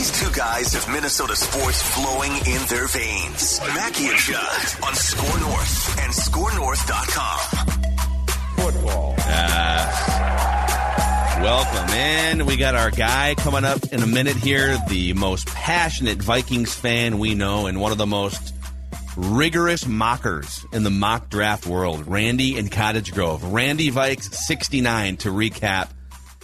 These two guys have Minnesota sports flowing in their veins. Mackey and Judd on Score North and ScoreNorth.com. Football. Welcome in. We got our guy coming up in a minute here, the most passionate Vikings fan we know and one of the most rigorous mockers in the mock draft world, Randy in Cottage Grove. Randy Vikes 69 to recap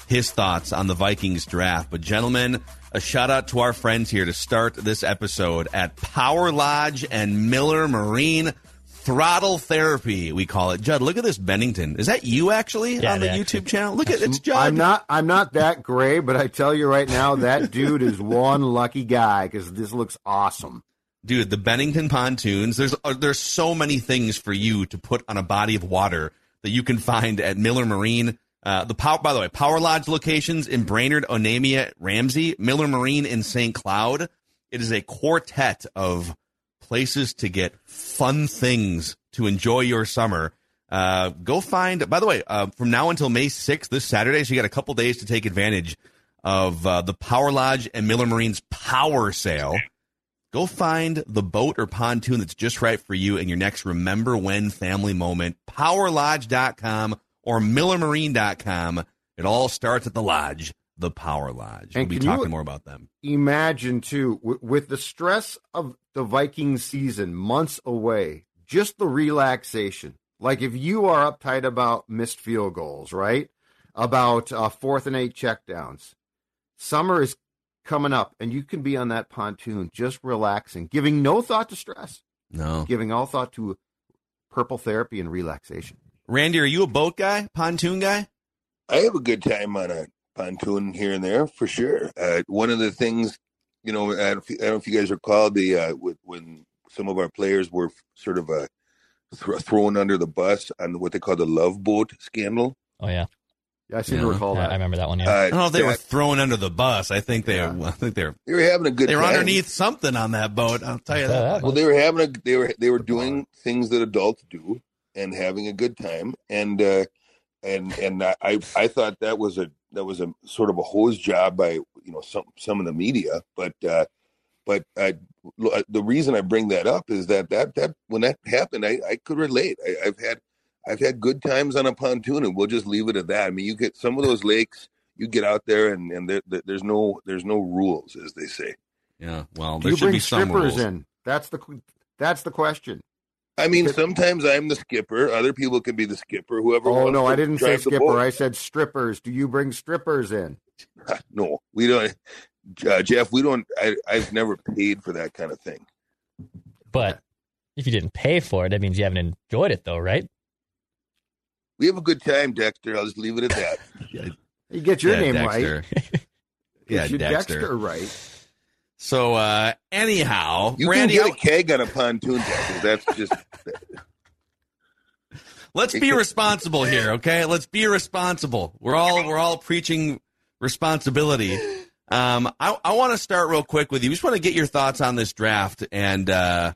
his thoughts on the Vikings draft. But gentlemen, a shout out to our friends here to start this episode at Power Lodge and Miller Marine Throttle Therapy, we call it. Judd, look at this Bennington. Is that you actually Yeah, on the it YouTube channel? Look at it's Judd. I'm not. I'm not that gray, but I tell you right now, that dude is one lucky guy because this looks awesome. dude the bennington pontoons there's uh, there's so many things for you to put on a body of water that you can find at miller marine uh, the power by the way power lodge locations in brainerd onamia ramsey miller marine in st cloud. It is a quartet of places to get fun things to enjoy your summer. Uh, go find by the way uh, from now until may 6th this saturday so you got a couple days to take advantage of uh, the power lodge and miller marine's power sale. Go find the boat or pontoon that's just right for you in your next remember when family moment. Powerlodge.com or millermarine.com. It all starts at the lodge, the Power Lodge. And we'll be talking more about them. Imagine too, w- with the stress of the Viking season months away, just the relaxation. Like if you are uptight about missed field goals, right? About uh, fourth and eight checkdowns. Summer is coming up, and you can be on that pontoon, just relaxing, giving no thought to stress, No. giving all thought to purple therapy and relaxation. Randy, are you a boat guy? Pontoon guy? I have a good time on a pontoon here and there for sure. Uh, one of the things, you know, I don't, I don't know if you guys recall the uh, with, when some of our players were sort of uh, th- thrown under the bus on what they call the love boat scandal. Oh yeah, Yeah, I seem to recall Yeah, that. I remember that one. Uh, Yeah. I don't know if they were that- thrown under the bus. I think they Yeah. I think they're they were having a good. they were time. underneath something on that boat. I'll tell you that. that Well, they were having a they were they were doing things that adults do and having a good time and uh and and I I I thought that was a that was a sort of a hose job by you know some some of the media but uh but I the reason I bring that up is that that that when that happened I I could relate I, I've had I've had good times on a pontoon and we'll just leave it at that I mean you get some of those lakes you get out there and and there, there- there's no there's no rules as they say Yeah. Well, Do there you should bring be some strippers rules. in? That's the qu- that's the question. I mean, sometimes I'm the skipper. Other people can be the skipper. Whoever. Oh wants no, to I didn't say skipper. I said strippers. Do you bring strippers in? no, we don't. Uh, Jeff, we don't. I, I've never paid for that kind of thing. But if you didn't pay for it, that means you haven't enjoyed it, though, right? We have a good time, Dexter. I'll just leave it at that. You get your Yeah, name Dexter. right. yeah, Get your Dexter. Dexter right. So uh anyhow, You Randy, can get a keg on a pontoon, Dexter. That's just. Let's be responsible here, okay? Let's be responsible. We're all we're all preaching responsibility. Um, I, I want to start real quick with you. Just want to get your thoughts on this draft and uh,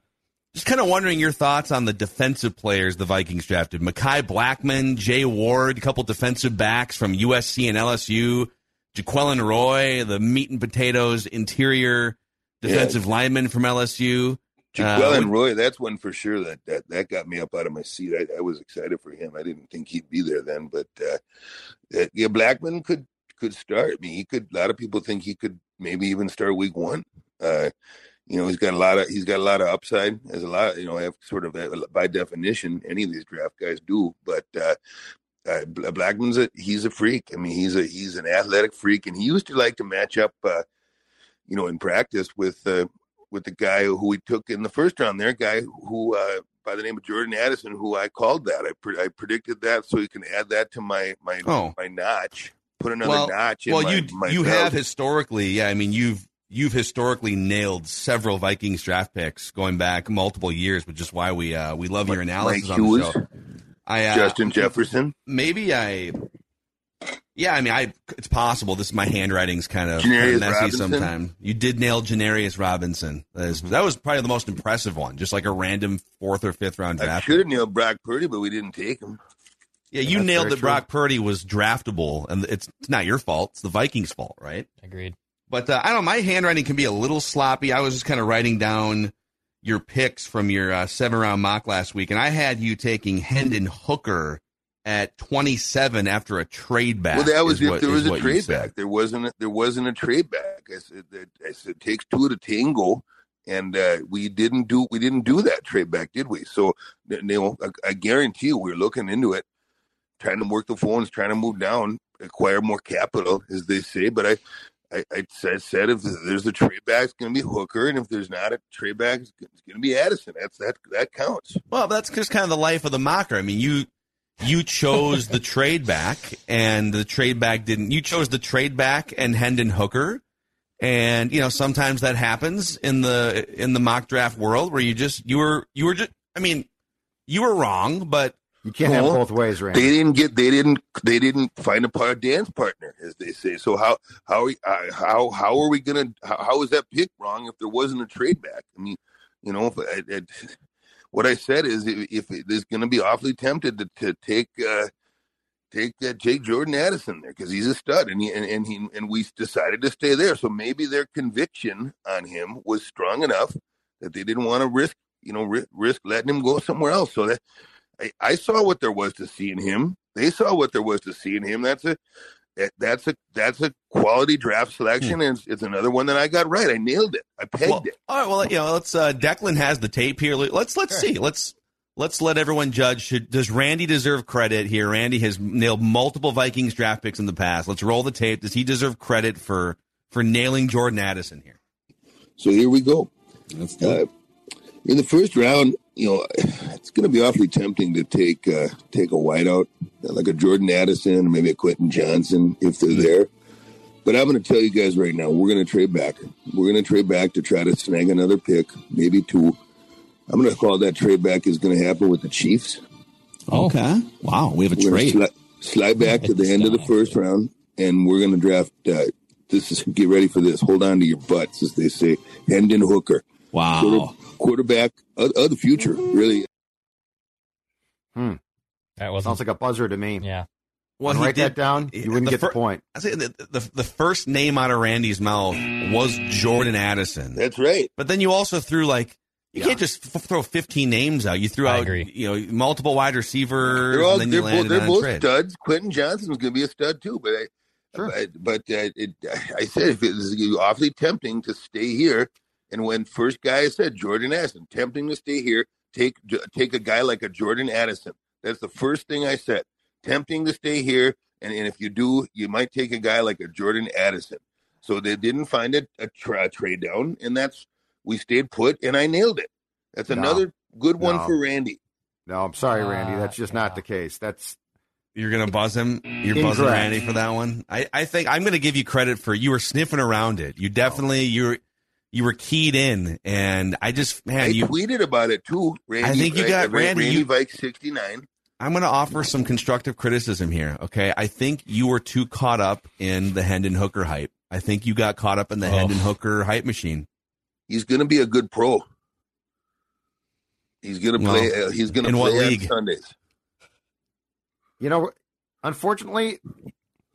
just kind of wondering your thoughts on the defensive players the Vikings drafted. Mekhi Blackmon, Jay Ward, a couple defensive backs from USC and LSU, Jaquelin Roy, the meat and potatoes interior defensive lineman from LSU. Jaquel Uh, Roy, that's one for sure. That that that got me up out of my seat. I, I was excited for him. I didn't think he'd be there then, but uh, uh, yeah, Blackmon could could start. I mean, he could. A lot of people think he could maybe even start week one. Uh, you know, he's got a lot of he's got a lot of upside. As a lot, you know, have sort of uh, by definition, any of these draft guys do. But uh, uh, Blackmon's a he's a freak. I mean, he's a he's an athletic freak, and he used to like to match up, uh, you know, in practice with uh, with the guy who we took in the first round. There, guy who uh, by the name of Jordan Addison, who I called that. I pre- I predicted that, so you can add that to my my Oh. my notch. Put another well, notch. In well, my, you my you belt. have historically, yeah. I mean, you've you've historically nailed several Vikings draft picks going back multiple years, which is why we uh, we love your analysis on the show. I uh, Justin Jefferson, maybe I. Yeah, I mean, I it's possible. This my handwriting's kind of, Janarius messy Robinson? sometimes. You did nail Janarius Robinson. That, is, that was probably the most impressive one. Just like a random fourth or fifth round draft. I draft. should have nailed Brock Purdy, but we didn't take him. Yeah, you That's nailed that true. Brock Purdy was draftable, and it's, it's not your fault. It's the Vikings' fault, right? Agreed. But uh, I don't know. My handwriting can be a little sloppy. I was just kind of writing down your picks from your uh, seven round mock last week, and I had you taking Hendon Hooker at 27 after a trade back. Well, that was if what- there was a trade back. There wasn't. A, there wasn't a trade back. I said. I said it takes two to tango, and uh, we didn't do. We didn't do that trade back, did we? So, you know, I, I guarantee you, we're looking into it, trying to work the phones, trying to move down, acquire more capital, as they say. But I, I, I said, if there's a trade back, it's going to be Hooker, and if there's not a trade back, it's going to be Addison. That's that. That counts. Well, that's just kind of the life of the mocker. I mean, you you chose the trade back, and the trade back didn't. You chose the trade back and Hendon Hooker, and you know sometimes that happens in the in the mock draft world where you just you were you were just. I mean, you were wrong, but You can't have both ways, Randy. They didn't get. They didn't. They didn't find a part dance partner, as they say. So how how uh, how how are we gonna? How, how is that pick wrong if there wasn't a trade back? I mean, you know, if it, it, what I said is if, if it is going to be awfully tempted to, to take uh, take uh, Jake Jordan Addison there because he's a stud, and he and, and he and we decided to stay there. So maybe their conviction on him was strong enough that they didn't want to risk, you know, ri- risk letting him go somewhere else. So that I, I saw what there was to see in him. They saw what there was to see in him. That's a eh, that's a that's a quality draft selection, hmm. and it's, it's another one that I got right. I nailed it. I pegged well, it. all right. Well, you know, let's. Uh, Declan has the tape here. Let's let's see. Let's let's let everyone judge. Should does Randy deserve credit here? Randy has nailed multiple Vikings draft picks in the past. Let's roll the tape. Does he deserve credit for for nailing Jordan Addison here? So here we go. Let's do it. Uh, In the first round, you know, it's going to be awfully tempting to take uh, take a wideout like a Jordan Addison or maybe a Quentin Johnston if they're there. But I'm going to tell you guys right now, we're going to trade back. We're going to trade back to try to snag another pick, maybe two. I'm going to call that trade back is going to happen with the Chiefs. Okay. Wow. We have a We're trade. to slide, slide back to the end of the first round, and we're going to draft. Uh, this is get ready for this. Hold on to your butts, as they say. Hendon Hooker, Wow. quarter, quarterback of, of the future, really. That wasn't. Sounds like a buzzer to me. yeah. Well, write that down. You wouldn't the get fir- the point. I say the, the the first name out of Randy's mouth was Jordan Addison, That's right. but then you also threw like you Yeah. can't just f- throw 15 names out. You threw I out agree. you know multiple wide receivers, They're all and then they're both, they're both trade. studs. Quentin Johnston was going to be a stud too, but I, Sure. but, but uh, it, I said if it was awfully tempting to stay here, and when first guy said Jordan Addison, tempting to stay here, take take a guy like a Jordan Addison. That's the first thing I said. Tempting to stay here, and, and if you do, you might take a guy like a Jordan Addison. So they didn't find a, a, tra- trade down, and that's we stayed put, and I nailed it. That's No. another good one No. for Randy. No, I'm sorry, Randy. Uh, That's just yeah. not the case. That's You're gonna buzz him. You're buzzing Randy for that one. I, I think I'm gonna give you credit for you were sniffing around it. You definitely you were you were keyed in, and I just man I you. tweeted about it too. Randy, I think you got- Ra- Randy, Randy you- Vike sixty nine. I'm gonna offer some constructive criticism here. Okay, I think you were too caught up in the Hendon Hooker hype. I think you got caught up in the Oh. Hendon Hooker hype machine. He's going to be a good pro. He's going to Well, play. uh, he's going to play what on? Sundays. you know, unfortunately,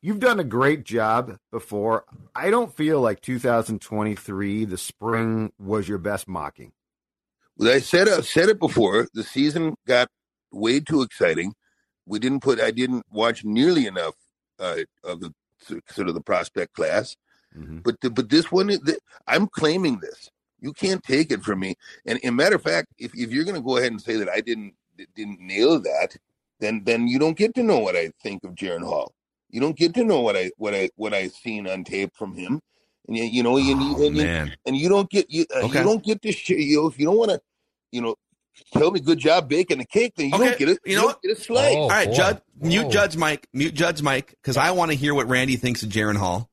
you've done a great job before. I don't feel like 2023, the spring, was your best mocking. Well, I said I've said it before. The season got way too exciting. We didn't put. I didn't watch nearly enough uh, of the sort of the prospect class. Mhm. But the, but this one, th- I'm claiming this. You can't take it from me. And, and matter of fact, if, if you're going to go ahead and say that I didn't didn't nail that, then then you don't get to know what I think of Jaren Hall. You don't get to know what I what I what I seen on tape from him. And you, you know, you, Oh, and, you, and you don't get you, uh, Okay. you don't get to sh- you know if you don't want to you know tell me good job baking the cake then you Okay, don't get it you know don't get a slate Oh, All right, boy. Judd, mute Whoa. Judge Mike, mute Judge Mike, because I want to hear what Randy thinks of Jaren Hall.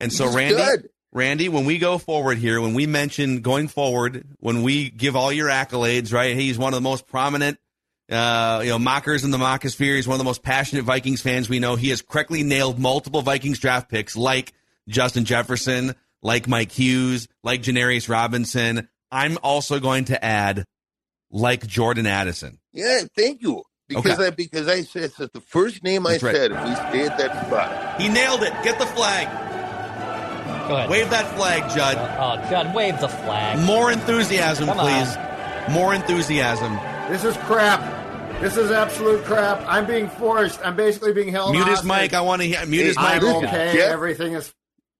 And so, He's Randy, good. Randy, when we go forward here, when we mention going forward, when we give all your accolades, right? He's one of the most prominent, uh, you know, mockers in the mockosphere. He's one of the most passionate Vikings fans we know. He has correctly nailed multiple Vikings draft picks, like Justin Jefferson, like Mike Hughes, like Janarius Robinson. I'm also going to add, like Jordan Addison. yeah thank you because Okay. I because I said that the first name I right. said if we stay at that spot He nailed it. Get the flag. Go ahead. Wave that flag, Judd. Oh, Judd, wave the flag. More enthusiasm, Come on. please. More enthusiasm. This is crap. This is absolute crap. I'm being forced. I'm basically being held. Mute his hostage. mic. I want to hear. Mute his Hey, mic. I'm I'm okay. Jeff? Everything is.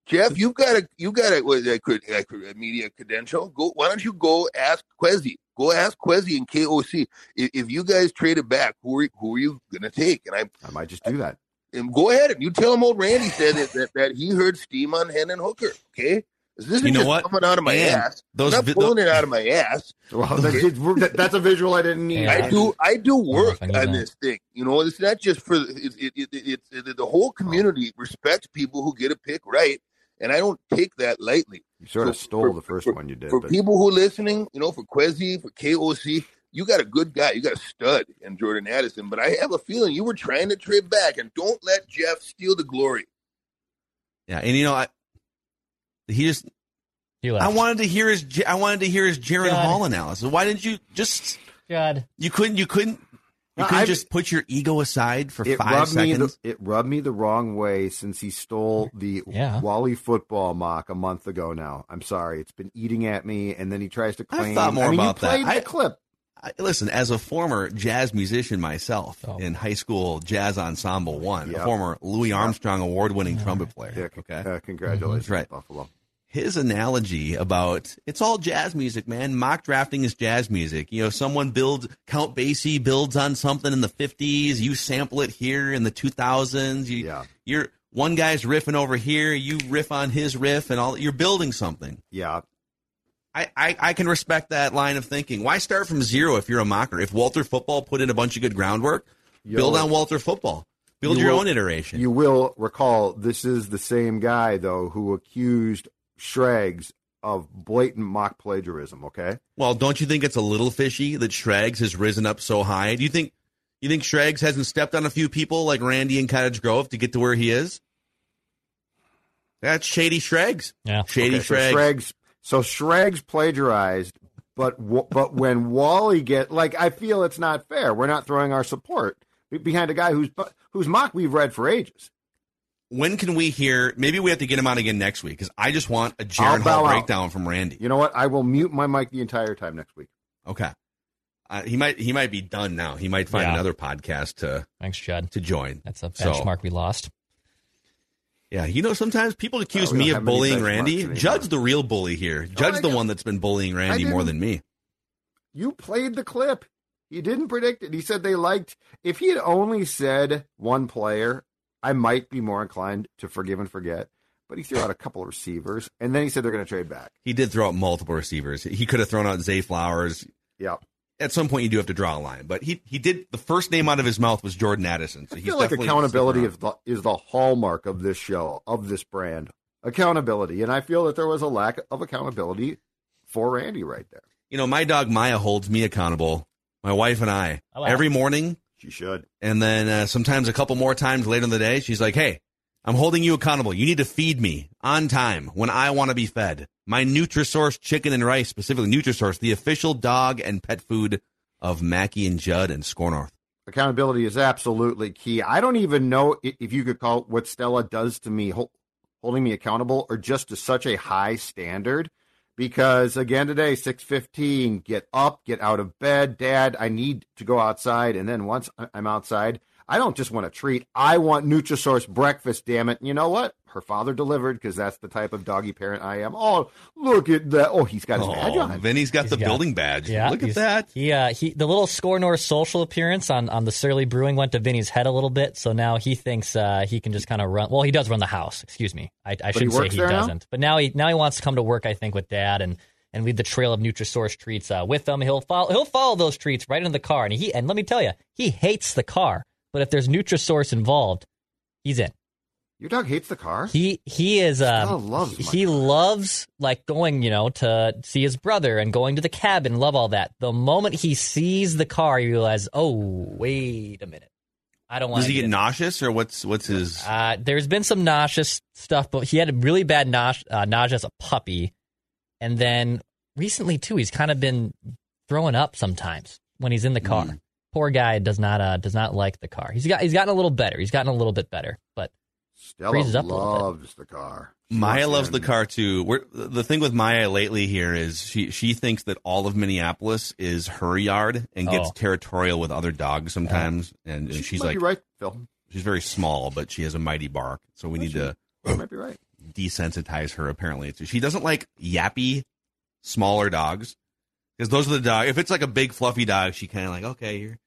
Jeff you got a you got a, a, a, a media credential go why don't you go ask Kwesi go ask Kwesi and KOC if, if you guys trade it back who are who are you gonna take and I I might just do that. and go ahead and you tell him old Randy said that, that, that he heard steam on Hendon Hooker. Okay, this isn't You know just what? coming out of my And ass. those I'm vi- not pulling it out of my ass. Well, that's, that's a visual I didn't need. Yeah. I do I do work if I on that. this thing. You know, it's not just for it, it, it, it, it's the whole community respects people who get a pick right, and I don't take that lightly. You sort of stole for- the first for- one you did. For but people who are listening, you know, for Kwesi, for KOC, you got a good guy. You got a stud in Jordan Addison. But I have a feeling you were trying to trade back, and don't let Jeff steal the glory. Yeah, and you know, I he just. He left. I wanted to hear his. I wanted to hear his Jaren God. Hall analysis. Why didn't you just? Judd. You couldn't. You couldn't. You No, couldn't I've- just put your ego aside for it five rubbed me. The, seconds. it rubbed me the wrong way since he stole the Yeah. Wally football mock a month ago. Now I'm sorry, it's been eating at me, and then he tries to I've claim. thought more I mean, about you that. played I- clip. I, listen, as a former jazz musician myself Oh. in high school jazz ensemble one, a former Louis Armstrong award-winning trumpet player. Yeah, c- okay, uh, congratulations, That's right. Buffalo. His analogy about it's all jazz music, man. Mock drafting is jazz music. You know, someone builds Count Basie builds on something in the fifties, you sample it here in the two thousands. You, Yeah. you're one guy's riffing over here, you riff on his riff, and all. You're building something. Yeah, I, I, I can respect that line of thinking. Why start from zero if you're a mocker? If Walter Football put in a bunch of good groundwork, build on Walter Football. Build You your will- own iteration. You will recall this is the same guy though who accused Shregs of blatant mock plagiarism. Okay, Well, don't you think it's a little fishy that Shregs has risen up so high? Do you think you think Shregs hasn't stepped on a few people like Randy and Cottage Grove to get to where he is? That's shady Shregs. Yeah. Shady Okay, so Shregs. Shregs. So Shregs plagiarized, but wa- but when Wally get like, I feel it's not fair. We're not throwing our support behind a guy who's whose mock we've read for ages. When can we hear? Maybe we have to get him on again next week because I just want a I'll Jaren bow Hall out. breakdown from Randy. You know what? I will mute my mic the entire time next week. Okay. Uh, he might he might be done now. He might find Yeah. another podcast to Thanks, Judd. to join. That's a So- benchmark we lost. Yeah, you know, sometimes people accuse Oh, me of bullying Randy. anymore. Judge the real bully here. Judge I the know. one that's been bullying Randy more than me. You played the clip. He didn't predict it. He said they liked. If he had only said one player, I might be more inclined to forgive and forget. But he threw out a couple of receivers, and then he said they're going to trade back. He did throw out multiple receivers. He could have thrown out Zay Flowers. Yeah, At some point, you do have to draw a line. But he he did. The first name out of his mouth was Jordan Addison. So I he's feel like definitely accountability is the, is the hallmark of this show, of this brand. Accountability, and I feel that there was a lack of accountability for Randy right there. You know, my dog Maya holds me accountable. My wife and I I laugh. every morning, She should. and then uh, sometimes a couple more times later in the day. She's like, "Hey, I'm holding you accountable. You need to feed me on time when I want to be fed. My Nutrisource chicken and rice, specifically Nutrisource, the official dog and pet food of Mackey and Judd and Score North. Accountability is absolutely key. I don't even know if you could call what Stella does to me, hol- holding me accountable, or just to such a high standard. Because again today, six fifteen, get up, get out of bed, Dad. I need to go outside, and then once I'm outside, I don't just want a treat. I want Nutrisource breakfast, damn it. And you know what? Her father delivered because that's the type of doggy parent I am. Oh, look at that. Oh, he's got his badge Oh, on. Vinny's got He's the got- building badge. Yeah, Look at that. He uh he the little score north social appearance on on the Surly Brewing went to Vinny's head a little bit, so now he thinks uh he can just kind of run. Well, he does run the house. Excuse me, I, I he should say he there now? doesn't. But now he now he wants to come to work. I think with Dad and and lead the trail of Nutrisource treats uh, with them. He'll follow he'll follow those treats right into the car, and he and let me tell you, he hates the car. But if there's Nutrisource involved, he's in. Your dog hates the car? He he is Stella um, loves he car. loves like going you know to see his brother and going to the cabin love all that the moment he sees the car he realizes oh wait a minute I don't want Does to he get nauseous or what's what's his? uh, there's been some nauseous stuff but he had a really bad nausea, uh, nausea as a puppy and then recently too he's kind of been throwing up sometimes when he's in the car Mm. Poor guy does not uh, does not like the car he's got he's gotten a little better he's gotten a little bit better but Stella freezes up a bit. loves the car. She Maya wants loves in. the car too. We're, the thing with Maya lately here is she she thinks that all of Minneapolis is her yard and gets Oh. territorial with other dogs sometimes. And, and She she's might like, be right, Phil. she's very small, but she has a mighty bark. So we need to She might be right. desensitize her. Apparently, she doesn't like yappy, smaller dogs because those are the dog. If it's like a big fluffy dog, she kind of like, okay, you're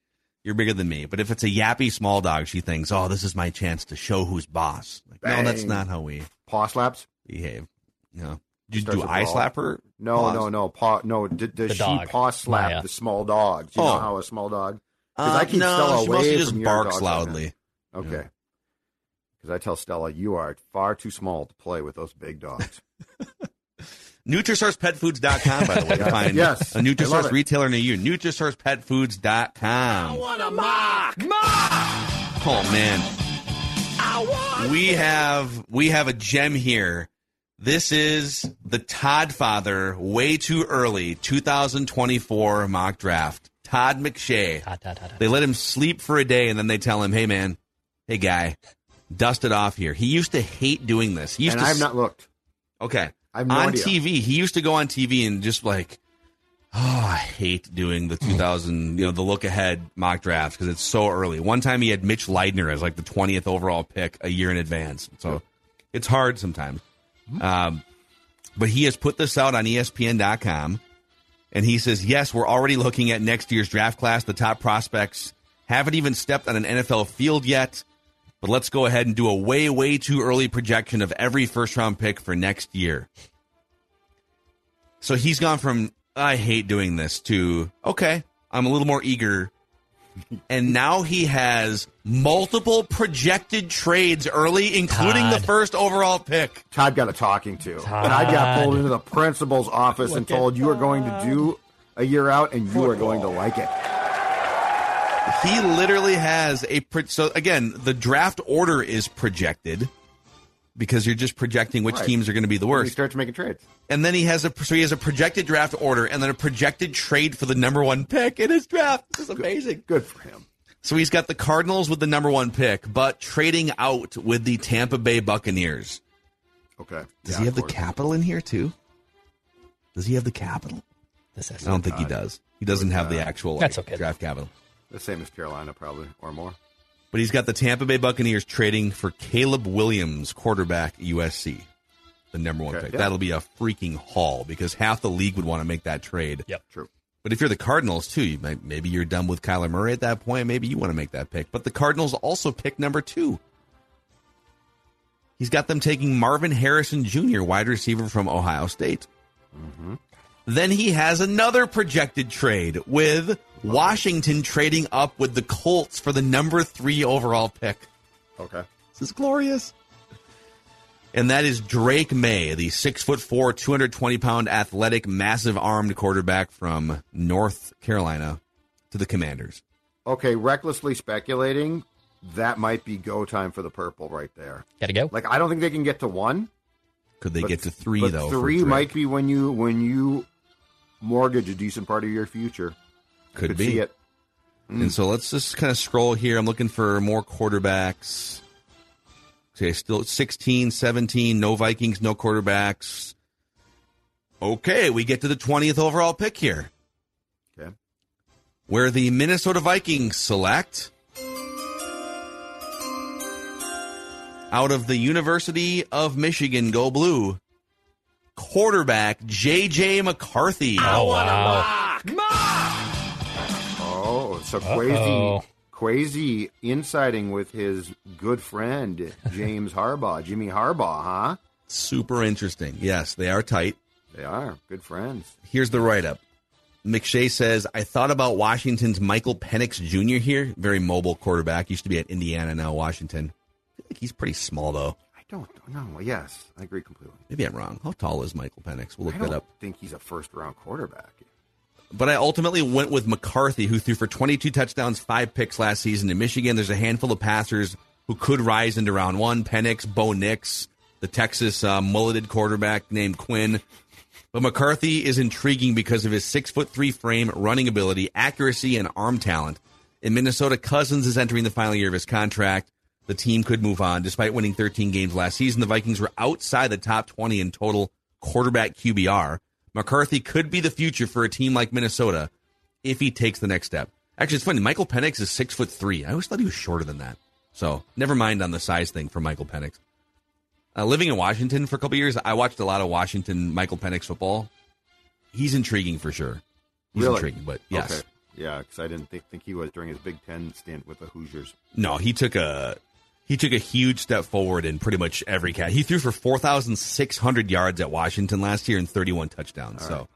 you're bigger than me. But if it's a yappy small dog, she thinks, oh, this is my chance to show who's boss. Like, no, that's not how we Paw slaps? behave. You know, did do with eye paw. slap her? No, Paws? no, no. Paw. No. Did, does The she dog, paw slap Maya. the small dogs? You Oh. know how a small dog? 'Cause Uh, I keep no, Stella she away mostly from just your barks dogs like that. loudly. Okay. Because I tell Stella, you are far too small to play with those big dogs. NutrisourcePetFoods.com, by the way, to find yes, a I love Nutrisource retailer near you. NutrisourcePetFoods.com. I want a mock! Mock! Oh, man. We have, we have a gem here. This is the Todd Father, way too early, 2024 mock draft. Todd McShay. ta, ta, ta, ta. They let him sleep for a day and then they tell him, hey, man, hey, guy, dust it off here. He used to hate doing this. He used and to I have not looked. Okay. I no on idea. TV, he used to go on TV and just like, oh, I hate doing the 2000, you know, the look ahead mock drafts because it's so early. One time he had Mitch Leidner as like the 20th overall pick a year in advance. So it's hard sometimes. Um, but he has put this out on ESPN.com and he says, yes, we're already looking at next year's draft class. The top prospects haven't even stepped on an NFL field yet. But let's go ahead and do a way, way too early projection of every first round pick for next year. So he's gone from, I hate doing this to, okay, I'm a little more eager. And now he has multiple projected trades early, including the first overall pick. Todd got a talking to. Todd And I got pulled into the principal's office and told you are going to do a year out and you are going to like it. He literally has a pro- so again the draft order is projected because you're just projecting which Right. teams are going to be the He worst. starts making trades. And then he has a so he has a projected draft order and then a projected trade for the number one pick in his draft. This is amazing. Good for him. So he's got the Cardinals with the number one pick, but trading out with the Tampa Bay Buccaneers. Okay. Does Yeah, he have the capital in here too? Does he have the capital? This I don't think he uh, does. He doesn't have the actual like, That's okay. draft capital. The same as Carolina, probably, or more. But he's got the Tampa Bay Buccaneers trading for Caleb Williams, quarterback USC, the number one Okay, pick. yeah. That'll be a freaking haul because half the league would want to make that trade. Yep. True. But if you're the Cardinals too, you might, maybe you're done with Kyler Murray at that point. Maybe you want to make that pick. But the Cardinals also pick number two. He's got them taking Marvin Harrison Jr., wide receiver from Ohio State. Mm-hmm. Then he has another projected trade with Washington trading up with the Colts for the number three overall pick. Okay. This is glorious. And that is Drake Maye, the six foot four, 220 pound athletic, massive armed quarterback from North Carolina to the Commanders. Okay, recklessly speculating, that might be go time for the purple right there. Gotta go. Like I don't think they can get to one. Could they but- get to three but though? Three might be when you when you mortgage a decent part of your future. Could, Could be. see it. And so let's just kind of scroll here. I'm looking for more quarterbacks. Okay, still 16, 17, no Vikings, no quarterbacks. Okay, we get to the 20th overall pick here. Okay. where the Minnesota Vikings select out of the University of Michigan, go blue. Quarterback J.J. McCarthy. Oh, wow. So Uh-oh. Kwesi, Kwesi insiding with his good friend James Harbaugh, Jimmy Harbaugh, huh? Super interesting. Yes, they are tight. They are good friends. Here's the write up. McShay says, I thought about Washington's Michael Penix Jr. here. Very mobile quarterback. Used to be at Indiana, now Washington. I feel like he's pretty small, though. I don't know. Yes, I agree completely. Maybe I'm wrong. How tall is Michael Penix? We'll look I that don't up. think he's a first round quarterback. But I ultimately went with McCarthy, who threw for 22 touchdowns, five picks last season in Michigan. There's a handful of passers who could rise into round one. Penix, Bo Nix, the Texas uh, mulleted quarterback named Quinn. But McCarthy is intriguing because of his six foot three frame, running ability, accuracy, and arm talent. In Minnesota, Cousins is entering the final year of his contract. The team could move on. Despite winning 13 games last season, the Vikings were outside the top 20 in total quarterback QBR. McCarthy could be the future for a team like Minnesota if he takes the next step. Actually, it's funny. Michael Penix is six foot three. I always thought he was shorter than that. So never mind on the size thing for Michael Penix. Uh, living in Washington for a couple years, I watched a lot of Washington Michael Penix football. He's intriguing for sure. He's Really? intriguing, but yes, Okay. Yeah, because I didn't think, think he was during his Big Ten stint with the Hoosiers. no, he took a he took a huge step forward in pretty much every cat. He threw for four thousand six hundred yards at Washington last year and thirty one touchdowns. so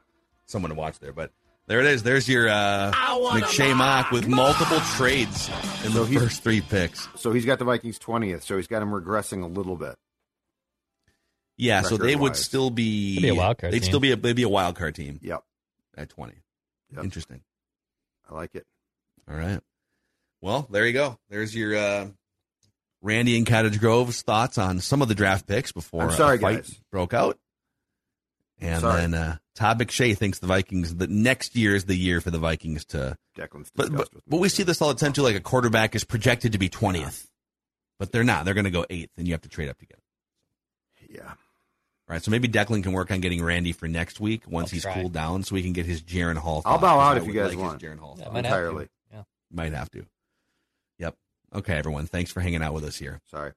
someone to watch there. But there it is. There's your uh, McShay mock with multiple trades in So the first three picks. So he's got the Vikings 20th, so he's got him regressing a little bit. Yeah, so they would still be, They'd be a wild card They'd team. still be a they'd be a wild card team Yep, at twenty. Yep. Interesting. I like it. All right. Well, there you go. There's your uh, Randy and Cottage Grove's thoughts on some of the draft picks before I'm sorry, fight guys. broke out. And Sorry. then uh, Todd McShay thinks the Vikings that next year is the year for the Vikings to. Declan's But but, discussed with but we see this all the time too. Like a quarterback is projected to be twentieth, but they're not. They're going to go eighth, and you have to trade up to get. it. Yeah. All right, so maybe Declan can work on getting Randy for next week once I'll he's try. cooled down, so we can get his Jaren Hall. I'll bow out if you guys like his want. Jaren Hall. Yeah, thoughts. might have to. Entirely. Yeah. Might have to. Okay, everyone. Thanks for hanging out with us here. Sorry.